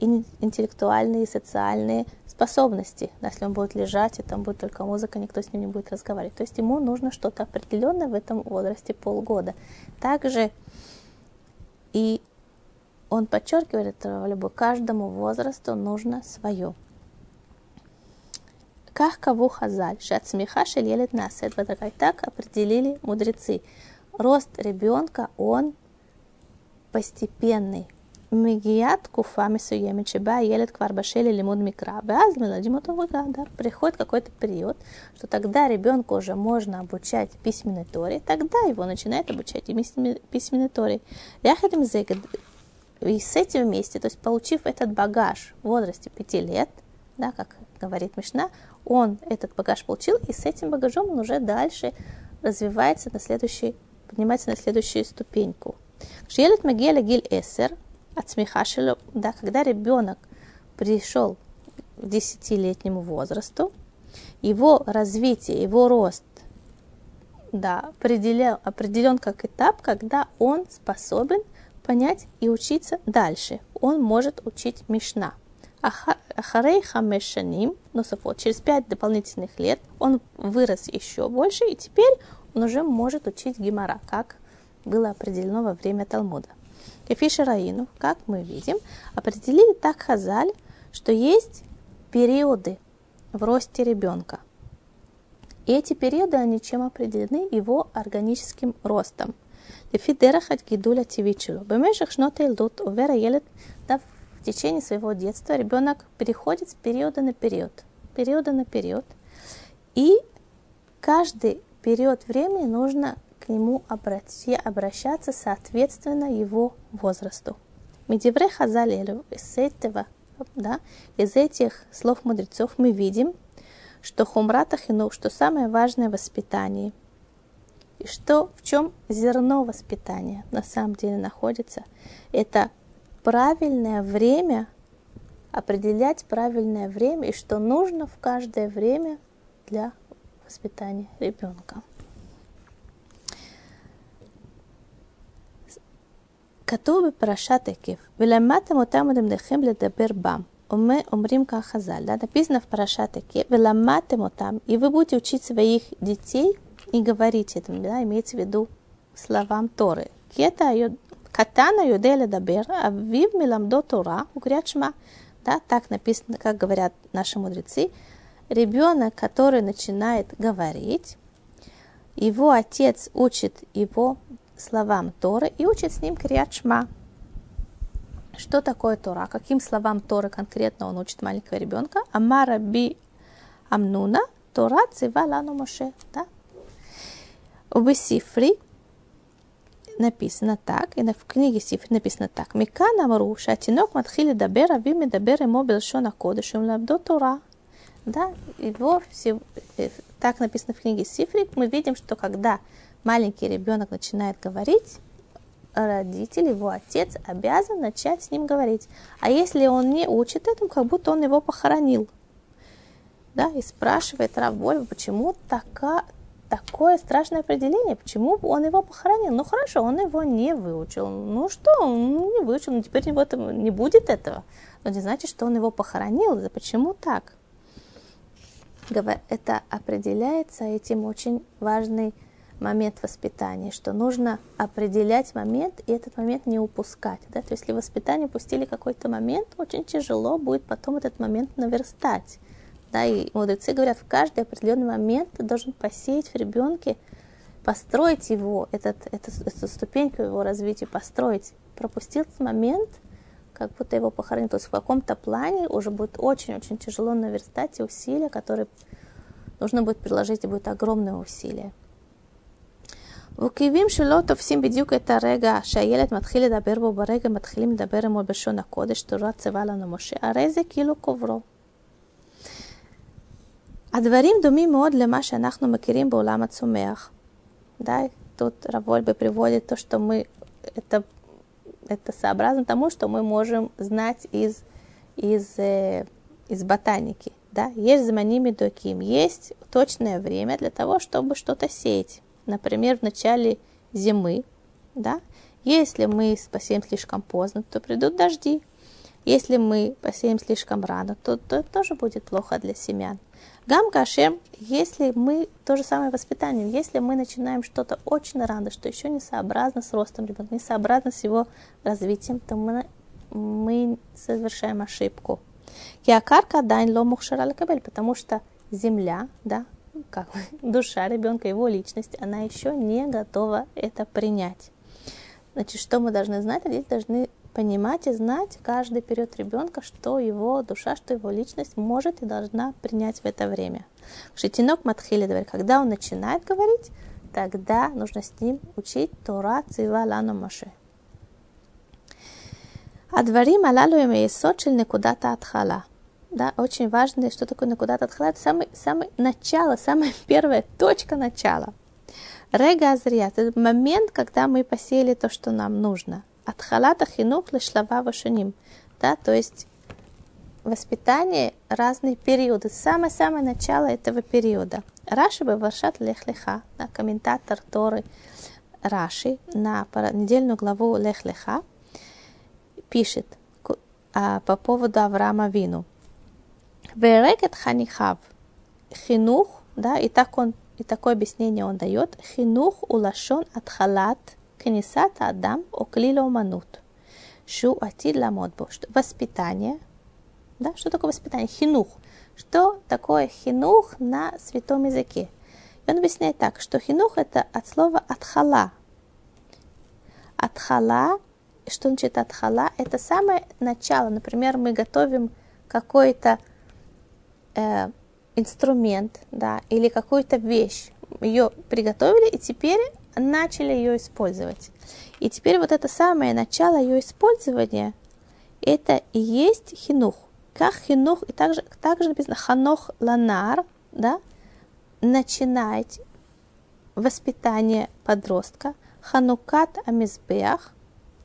интеллектуальные и социальные способности. Если он будет лежать, и там будет только музыка, никто с ним не будет разговаривать. То есть ему нужно что-то определенное в этом возрасте полгода. Также и он подчеркивает, что каждому возрасту нужно свое. Как кого хазаль, шатсмиха шелелет насет, так определили мудрецы. Рост ребенка, он постепенный. Мегият куфа מסוימת שבה הילד כבר בשל ללימוד מקרא, ואז מלמדים אותו да, приходит какой-то период, что тогда ребенку уже можно обучать письменной торе, тогда его начинает обучать и письменной торе. И с этим вместе, то есть получив этот багаж в возрасте пяти лет, да, как говорит Мишна, он этот багаж получил, и с этим багажом он уже дальше развивается на следующий, поднимается на следующую ступеньку. Шелет Магеля Гиль Эсер от смехашелю, да, когда ребенок пришел к десятилетнему возрасту, его развитие, его рост да, определен, определен как этап, когда он способен понять и учиться дальше. Он может учить Мишна. Ахарей Хамешаним, Нософот, через пять дополнительных лет он вырос еще больше, и теперь он уже может учить Гимара, как было определено во время Талмуда. Кефиша Раину, как мы видим, определили так Хазаль, что есть периоды в росте ребенка. И эти периоды, они чем определены? Его органическим ростом. От гидуля тивичелу. Бемешах шнота илдут увера елет да в течение своего детства ребенок переходит с периода на период, периода на период. И каждый период времени нужно к нему обращаться соответственно его возрасту. Медивре Хазалелю из этого, да, из этих слов мудрецов мы видим, что хумрата хину, что самое важное воспитание, и что в чем зерно воспитания на самом деле находится, это правильное время, определять правильное время и что нужно в каждое время для воспитания ребенка. כתוב בפרשת היקף, ולמדתם אותם עליכם לדבר בם. אומרים כך חז"ל, да, написано в Парашат Эке, ולמדתם אותם, и вы будете учить своих детей и говорить это, да, имеется в виду словам Торы, Катана юделя дабер, авив миламдо Тора, укрят шма. Да, так написано, как говорят наши мудрецы. Ребенок, который начинает говорить, его отец учит его словам Торы и учит с ним Крият Шма. Что такое Тора? Каким словам Торы конкретно он учит маленького ребенка? Амара би амнуна, תורה ציווה לנו משה. Да? ובספרי написано так, и в книге Сифри написано так. מכאן אמרו, שהתינוק מתחיל לדבר, אביו מדבר עמו בלשון הקודש, ומלמדו תורה. Да, его все, так написано в книге Сифри. Мы видим, что когда маленький ребенок начинает говорить, родитель, его отец обязан начать с ним говорить. А если он не учит этому, как будто он его похоронил. Да, и спрашивает Равболь, почему така, такое страшное определение, почему он его похоронил. Ну хорошо, он его не выучил. Ну что, он не выучил, но теперь его не будет этого. Но не значит, что он его похоронил. Почему так? Это определяется этим очень важный момент воспитания, что нужно определять момент и этот момент не упускать. Да? То есть, если воспитание упустили какой-то момент, очень тяжело будет потом этот момент наверстать. Да? И мудрецы говорят, в каждый определенный момент ты должен посеять в ребенке, построить его, этот, эту, эту ступеньку его развития, построить. Пропустил этот момент, как будто его похоронил. То есть в каком-то плане уже будет очень-очень тяжело наверстать те усилия, которые нужно будет приложить, и будет огромное усилие. וכאבים שלא תופסים בדיוק את הרגע שהילד מתחיל לדבר בו ברגע מתחילים לדבר עמו בלשון הקודש, תורה צבא לנו משה, הרי זה כאילו קוברו. הדברים דומים מאוד למה שאנחנו מכירים בעולם הצומח. Да, тут Равольбе приводит то, что мы, это, это сообразно тому, что мы можем знать из, из, э, из ботаники. Да? Есть зманими доким, есть точное время для того, чтобы что-то сеять например, в начале зимы, да, если мы посеем слишком поздно, то придут дожди. Если мы посеем слишком рано, то, то тоже будет плохо для семян. Гам кашем, если мы, то же самое воспитание, если мы начинаем что-то очень рано, что еще не сообразно с ростом ребенка, не сообразно с его развитием, то мы, мы совершаем ошибку. Киакарка дайн ло кабель, потому что земля, да, как (laughs) душа ребенка, его личность, она еще не готова это принять. Значит, что мы должны знать? Родители должны понимать и знать каждый период ребенка, что его душа, что его личность может и должна принять в это время. Шитинок Матхили говорит, когда он начинает говорить, тогда нужно с ним учить Тора Цива Лану Маше. הדברים הללו הם היסוד של נקודת ההתחלה да, очень важно, что такое накудат отхала, это самое, самое начало, самая (laughs) первая точка начала. Рега азрия, это момент, когда мы посеяли то, что нам нужно. Атхалата хинух лешлава вашаним, да, то есть воспитание разные периоды, самое-самое начало этого периода. Раши Баваршат Лехлеха, да, комментатор Торы Раши на недельную главу Лехлеха, пишет а, по поводу Авраама Вину. Верекет ханихав. Хинух, да, и так он, и такое объяснение он дает. Хинух улашон атхалат книсат адам оклила уманут. Шу атид ламод Воспитание. Да, что такое воспитание? Хинух. Что такое хинух на святом языке? И он объясняет так, что хинух это от слова атхала. Атхала, что значит атхала? Это самое начало. Например, мы готовим какой-то э, инструмент, да, или какую-то вещь, ее приготовили и теперь начали ее использовать. И теперь вот это самое начало ее использования, это и есть хинух. Как хинух, и также, также написано ханох ланар, да, начинать воспитание подростка, ханукат амизбех,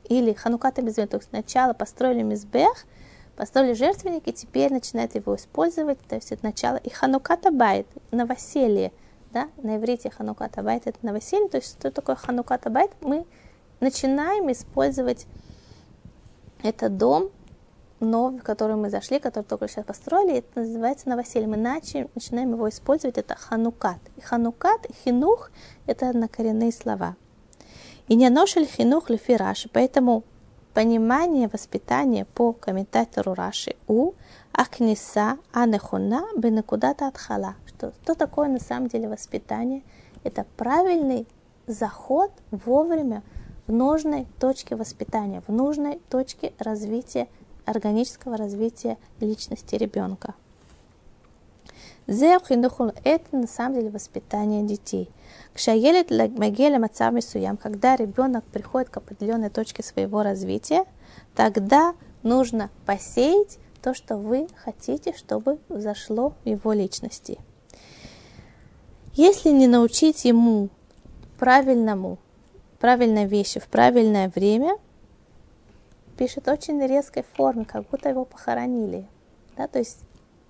или חנוכת המזבח, то есть сначала построили מזבח – построили жертвенник и теперь начинает его использовать, то есть это начало. И חנוכת הבית, новоселье, да, на иврите חנוכת הבית это новоселье, то есть что такое חנוכת הבית? Мы начинаем использовать этот дом, новый, в который мы зашли, который только сейчас построили, это называется новоселье. Мы начали, начинаем его использовать, это חנוכת. И חנוכת, חינוך – это однокоренные слова. И не ношель хинух лифи Раши, поэтому понимание воспитания по комментатору Раши у Акниса Анехуна Бенекудата Атхала. Что, что такое на самом деле воспитание? Это правильный заход вовремя в нужной точке воспитания, в нужной точке развития, органического развития личности ребенка. Это на самом деле воспитание детей. Кшаелет магеля мацав мисуям, когда ребенок приходит к определенной точке своего развития, тогда нужно посеять то, что вы хотите, чтобы взошло в его личности. Если не научить ему правильному, правильной вещи в правильное время, пишет очень резкой форме, как будто его похоронили. Да, то есть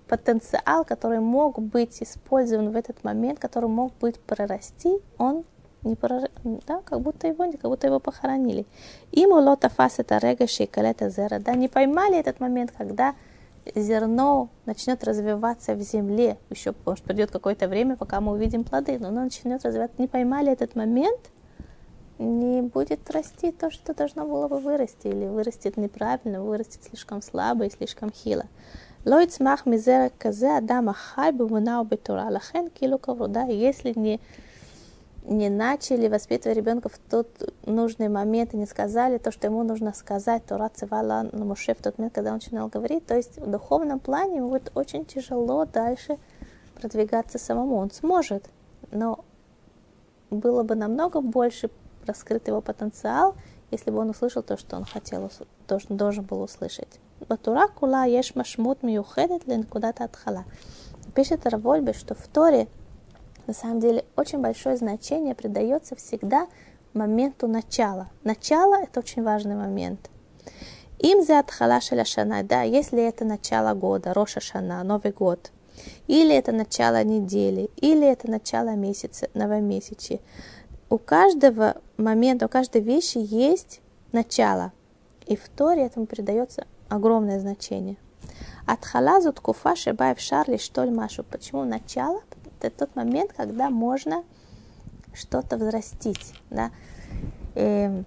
потенциал, который мог быть использован в этот момент, который мог быть прорасти, он не прор... да, как будто его, как будто его похоронили. Им лота фас это рега шейкалета зера, да, не поймали этот момент, когда зерно начнет развиваться в земле, еще, может, придет какое-то время, пока мы увидим плоды, но оно начнет развиваться, не поймали этот момент, не будет расти то, что должно было бы вырасти, или вырастет неправильно, вырастет слишком слабо и слишком хило. לא יצמח מזרע כזה אדם החי באמונה ובתורה. לכן כאילו כבודה, если не, не начали воспитывать ребенка в тот нужный момент и не сказали то, что ему нужно сказать, Тора цевала на Муше в тот момент, когда он начинал говорить, то есть в духовном плане ему будет очень тяжело дальше продвигаться самому. Он сможет, но было бы намного больше раскрыт его потенциал, если бы он услышал то, что он хотел, то, что должен был услышать. בתורה כולה יש משמעות מיוחדת לנקודת ההתחלה. Пишет Равольбе, что в Торе на самом деле очень большое значение придается всегда моменту начала. Начало – это очень важный момент. Им за атхала шаляшана, да, если это начало года, Роша Шана, Новый год, или это начало недели, или это начало месяца, новомесячи. У каждого момента, у каждой вещи есть начало. И в Торе этому придается огромное значение. От халазу ткуфа шибаев шарли штоль машу. Почему начало? Это тот момент, когда можно что-то взрастить. Да? И эм,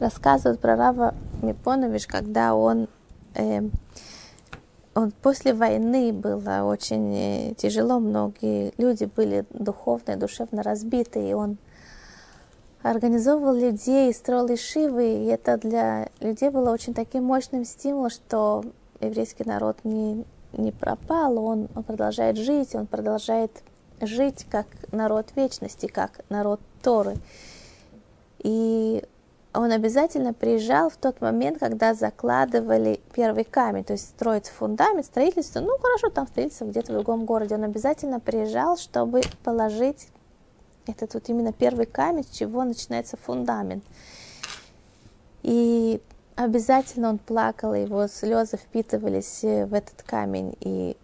рассказывают про Рава Мипонович, когда он, э, он после войны было очень э, тяжело, многие люди были духовно и душевно разбиты, и он организовывал людей, строил ишивы, и это для людей было очень таким мощным стимулом, что еврейский народ не, не пропал, он, он продолжает жить, он продолжает жить как народ вечности, как народ Торы. И он обязательно приезжал в тот момент, когда закладывали первый камень, то есть строить фундамент, строительство, ну хорошо, там строительство где-то в другом городе, он обязательно приезжал, чтобы положить это тут именно первый камень, с чего начинается фундамент. И обязательно он плакал, его слезы впитывались в этот камень. И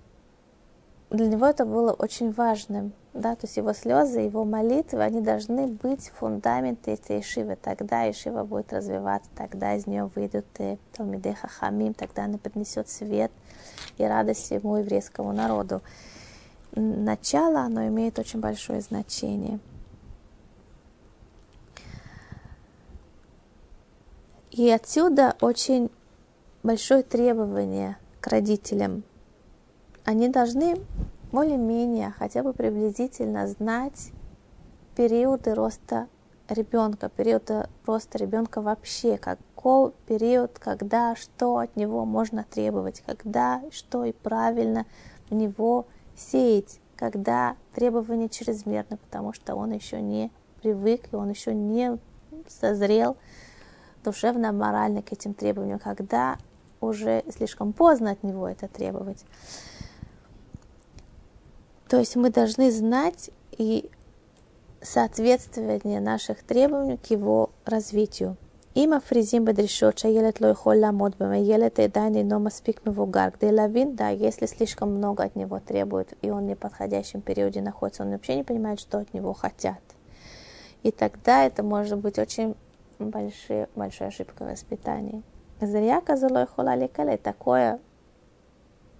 для него это было очень важным. Да? То есть его слезы, его молитвы, они должны быть фундаментом этой Ишивы. Тогда Ишива будет развиваться, тогда из нее выйдут э, Талмидей Хахамим, тогда она принесет свет и радость всему еврейскому народу. Начало, оно имеет очень большое значение – И отсюда очень большое требование к родителям. Они должны более-менее, хотя бы приблизительно знать периоды роста ребенка, периоды роста ребенка вообще, какой период, когда, что от него можно требовать, когда, что и правильно в него сеять, когда требования чрезмерны, потому что он еще не привык, и он еще не созрел душевно-морально к этим требованиям, когда уже слишком поздно от него это требовать. То есть мы должны знать и соответствие наших требований к его развитию. אם מפריזים בדרישות שהילד לא יכול לעמוד בהן, הילד עדיין אינו מספיק מבוגר כדי להבין, да, если слишком много от него требуют, и он в неподходящем периоде находится, он вообще не понимает, что от него хотят. И тогда это может быть очень большие, большая ошибка воспитания. Зря козлой холаликале, такое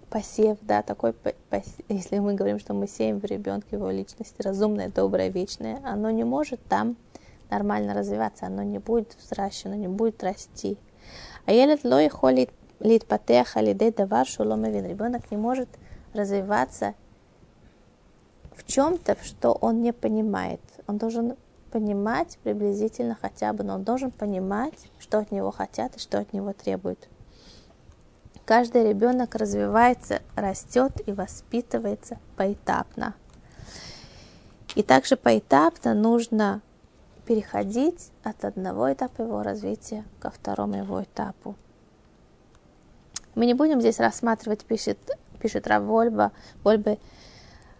посев, да, такой, посев, если мы говорим, что мы сеем в ребенке его личности разумное, доброе, вечное, оно не может там нормально развиваться, оно не будет взращено, не будет расти. А елет лой холит литпатеха лидей давар шуломовин. Ребенок не может развиваться в чем-то, что он не понимает. Он должен понимать приблизительно хотя бы, но он должен понимать, что от него хотят и что от него требуют. Каждый ребенок развивается, растет и воспитывается поэтапно. И также поэтапно нужно переходить от одного этапа его развития ко второму его этапу. Мы не будем здесь рассматривать, пишет, пишет Равольба, Вольбе,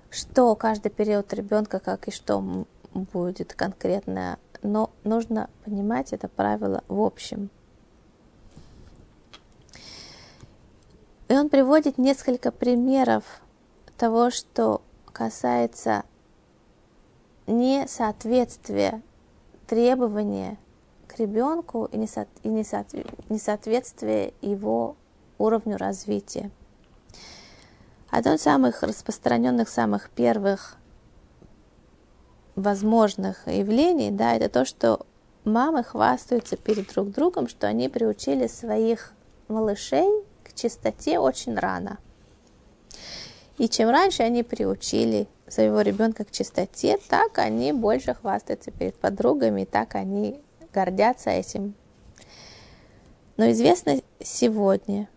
что каждый период ребенка, как и что будет конкретно, но нужно понимать это правило в общем. И он приводит несколько примеров того, что касается несоответствия требования к ребенку и несоответствия его уровню развития. Одно из самых распространенных, самых первых возможных явлений, да, это то, что мамы хвастаются перед друг другом, что они приучили своих малышей к чистоте очень рано. И чем раньше они приучили своего ребенка к чистоте, так они больше хвастаются перед подругами, так они гордятся этим. Но известно сегодня,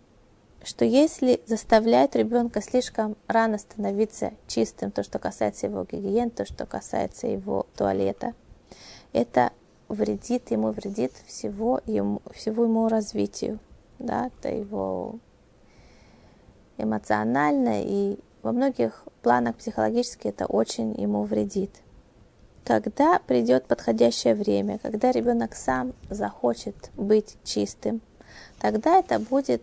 что если заставляет ребенка слишком рано становиться чистым, то, что касается его гигиены, то, что касается его туалета, это вредит ему, вредит всего ему, всего ему развитию, да, это его эмоционально и во многих планах психологически это очень ему вредит. Когда придет подходящее время, когда ребенок сам захочет быть чистым, тогда это будет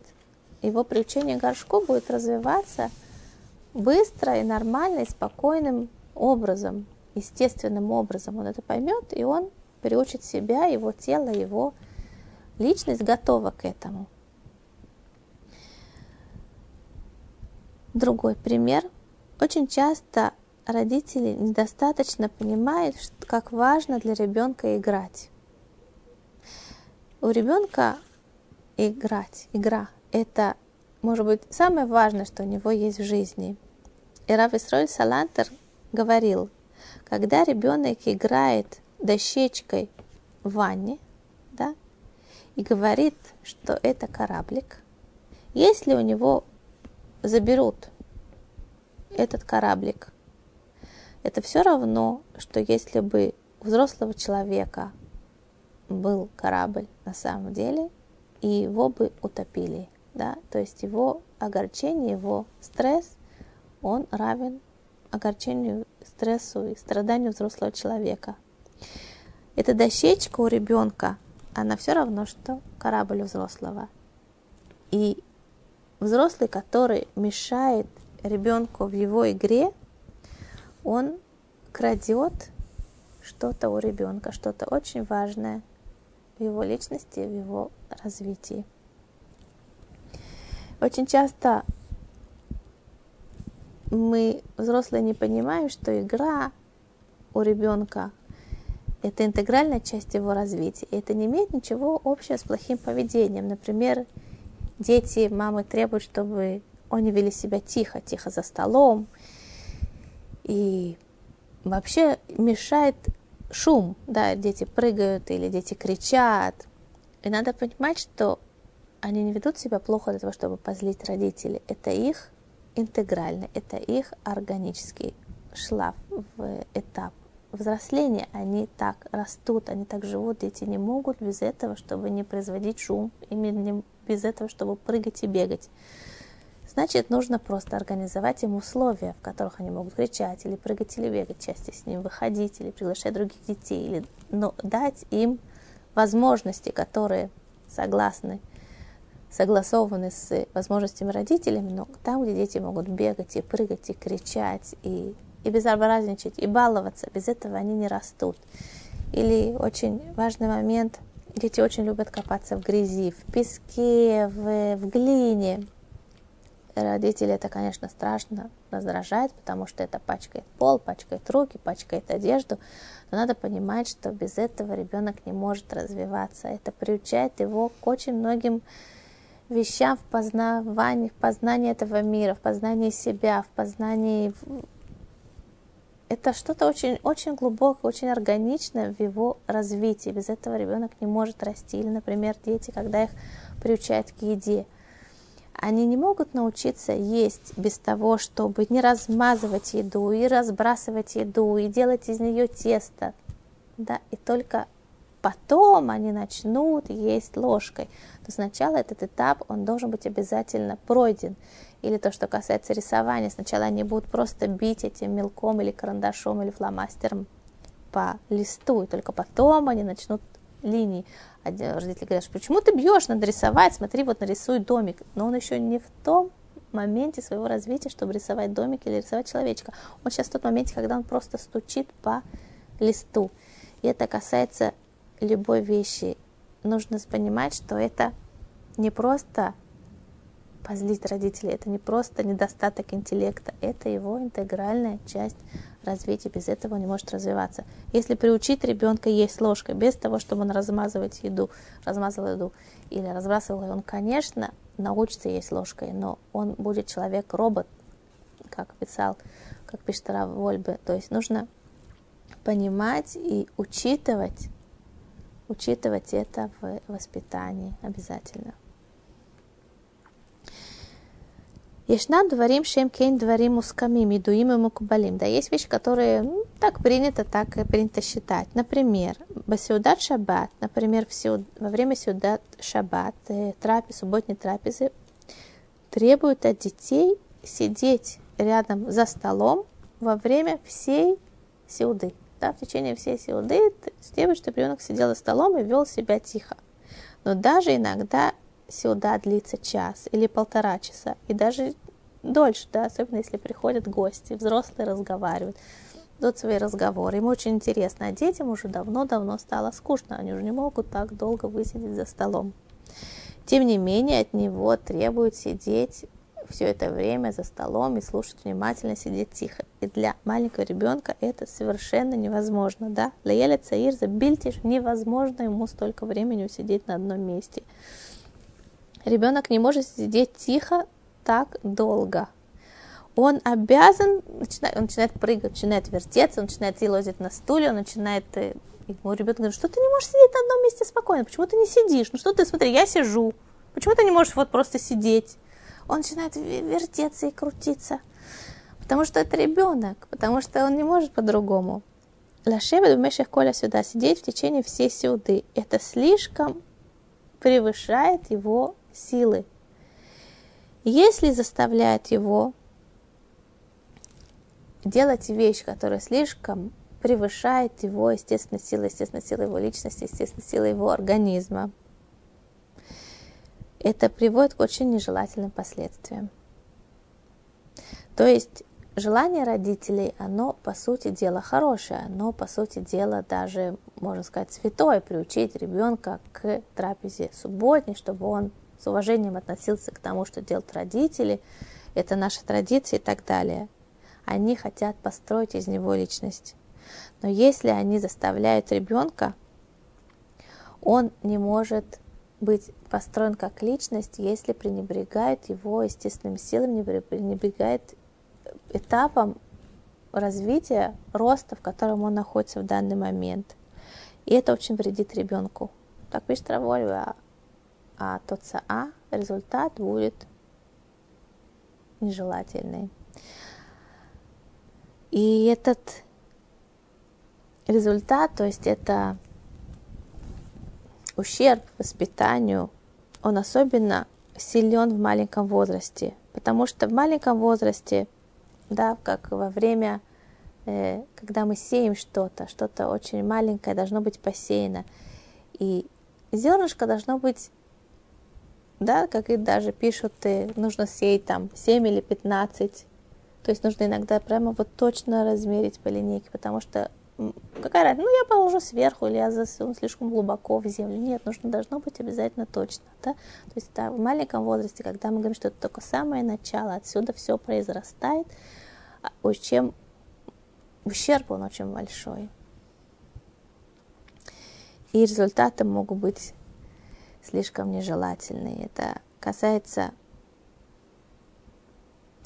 его приучение к горшку будет развиваться быстро и нормально, и спокойным образом, естественным образом. Он это поймет, и он приучит себя, его тело, его личность готова к этому. Другой пример. Очень часто родители недостаточно понимают, как важно для ребенка играть. У ребенка играть, игра это, может быть, самое важное, что у него есть в жизни. И Рав Исроль Салантер говорил, когда ребенок играет дощечкой в ванне, да, и говорит, что это кораблик, если у него заберут этот кораблик, это все равно, что если бы у взрослого человека был корабль на самом деле, и его бы утопили да, то есть его огорчение, его стресс, он равен огорчению, стрессу и страданию взрослого человека. Эта дощечка у ребенка, она все равно, что корабль у взрослого. И взрослый, который мешает ребенку в его игре, он крадет что-то у ребенка, что-то очень важное в его личности, в его развитии. Очень часто мы, взрослые, не понимаем, что игра у ребенка – это интегральная часть его развития. И это не имеет ничего общего с плохим поведением. Например, дети, мамы требуют, чтобы они вели себя тихо, тихо за столом. И вообще мешает шум, да, дети прыгают или дети кричат. И надо понимать, что они не ведут себя плохо для того, чтобы позлить родителей. Это их интегральный, это их органический шлаф этап взросления. Они так растут, они так живут. Дети не могут без этого, чтобы не производить шум, именно без этого, чтобы прыгать и бегать. Значит, нужно просто организовать им условия, в которых они могут кричать или прыгать или бегать, части с ним выходить или приглашать других детей, или но дать им возможности, которые согласны согласованы с возможностями родителей, но там, где дети могут бегать и прыгать, и кричать, и, и безобразничать, и баловаться, без этого они не растут. Или очень важный момент, дети очень любят копаться в грязи, в песке, в, в глине. родителей это, конечно, страшно раздражает, потому что это пачкает пол, пачкает руки, пачкает одежду. Но надо понимать, что без этого ребенок не может развиваться. Это приучает его к очень многим вещам в познавании, в познании этого мира, в познании себя, в познании... Это что-то очень, очень глубокое, очень органичное в его развитии. Без этого ребенок не может расти. Или, например, дети, когда их приучают к еде – они не могут научиться есть без того, чтобы не размазывать еду и разбрасывать еду и делать из нее тесто. Да, и только потом они начнут есть ложкой. То сначала этот этап, он должен быть обязательно пройден. Или то, что касается рисования, сначала они будут просто бить этим мелком или карандашом или фломастером по листу, и только потом они начнут линии родители говорят, почему ты бьешь, надо рисовать, смотри, вот нарисуй домик. Но он еще не в том моменте своего развития, чтобы рисовать домик или рисовать человечка. Он сейчас в тот момент, когда он просто стучит по листу. И это касается любой вещи. Нужно понимать, что это не просто позлить родителей, это не просто недостаток интеллекта, это его интегральная часть развития. Без этого он не может развиваться. Если приучить ребенка есть ложкой, без того, чтобы он размазывать еду, размазывал еду или разбрасывал, он, конечно, научится есть ложкой, но он будет человек-робот, как писал, как пишет Рав Вольбе. То есть нужно понимать и учитывать, учитывать это в воспитании обязательно. Ешнам дворим шем кейн дворим ускамим, идуим и мукубалим. Да, есть вещи, которые ну, так принято, так принято считать. Например, басиудат шаббат, например, в во время сиудат шаббат, э, трапез, субботней трапезы, требуют от детей сидеть рядом за столом во время всей сиуды. Да, в течение всей сиуды требуют, чтобы ребенок сидел за столом и вел себя тихо. Но даже иногда сюда длится час или полтора часа, и даже дольше, да, особенно если приходят гости, взрослые разговаривают, идут свои разговоры. Им очень интересно, а детям уже давно-давно стало скучно, они уже не могут так долго высидеть за столом. Тем не менее, от него требуют сидеть все это время за столом и слушать внимательно, сидеть тихо. И для маленького ребенка это совершенно невозможно, да? Лаэля Цаир бильтиш невозможно ему столько времени усидеть на одном месте ребенок не может сидеть тихо так долго. Он обязан, начинает, он начинает прыгать, начинает вертеться, он начинает елозить на стуле, он начинает э, ему ребенок говорит, что ты не можешь сидеть на одном месте спокойно, почему ты не сидишь? Ну что ты, смотри, я сижу, почему ты не можешь вот просто сидеть? Он начинает вертеться и крутиться, потому что это ребенок, потому что он не может по-другому. Лашева Думеших Коля сюда сидеть в течение всей сюды. Это слишком превышает его силы. Если заставляет его делать вещь, которая слишком превышает его естественной силы, естественной силы его личности, естественной силы его организма, это приводит к очень нежелательным последствиям. То есть желание родителей, оно по сути дела хорошее, оно по сути дела даже, можно сказать, святое, приучить ребенка к трапезе субботней, чтобы он с уважением относился к тому, что делают родители, это наша традиция и так далее. Они хотят построить из него личность. Но если они заставляют ребенка, он не может быть построен как личность, если пренебрегает его естественным силам, не пренебрегает этапом развития, роста, в котором он находится в данный момент. И это очень вредит ребенку. Так пишет Равольва, а тот а результат будет нежелательный. И этот результат, то есть это ущерб воспитанию, он особенно силен в маленьком возрасте, потому что в маленьком возрасте, да, как во время, э, когда мы сеем что-то, что-то очень маленькое должно быть посеяно, и зернышко должно быть да, как и даже пишут, нужно сеять там 7 или 15. То есть нужно иногда прямо вот точно размерить по линейке, потому что какая разница? Ну, я положу сверху, или я засуну слишком глубоко в землю. Нет, нужно, должно быть обязательно точно. Да? То есть да, в маленьком возрасте, когда мы говорим, что это только самое начало, отсюда все произрастает, а, чем ущерб он очень большой. И результаты могут быть слишком нежелательные. Это касается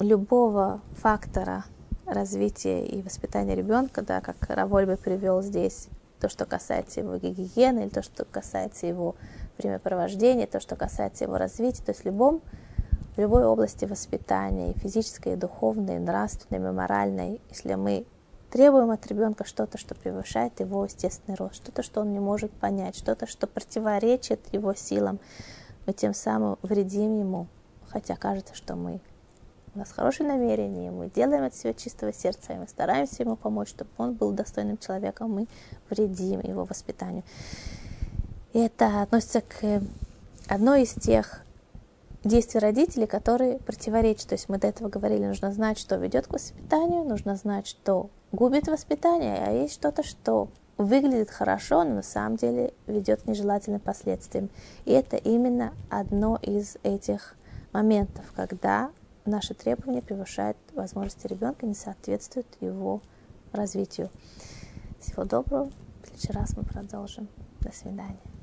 любого фактора развития и воспитания ребенка, да, как Равольбе привел здесь, то, что касается его гигиены, или то, что касается его времяпровождения, то, что касается его развития, то есть в любом, в любой области воспитания, и физической, и духовной, и нравственной, и моральной, если мы требуем от ребенка что-то, что превышает его естественный рост, что-то, что он не может понять, что-то, что противоречит его силам, мы тем самым вредим ему, хотя кажется, что мы у нас хорошие намерения, мы делаем от всего чистого сердца, и мы стараемся ему помочь, чтобы он был достойным человеком, мы вредим его воспитанию. И это относится к одной из тех действий родителей, которые противоречат. То есть мы до этого говорили, нужно знать, что ведет к воспитанию, нужно знать, что губит воспитание, а есть что-то, что выглядит хорошо, но на самом деле ведет к нежелательным последствиям. И это именно одно из этих моментов, когда наши требования превышают возможности ребенка, не соответствуют его развитию. Всего доброго. В следующий раз мы продолжим. До свидания.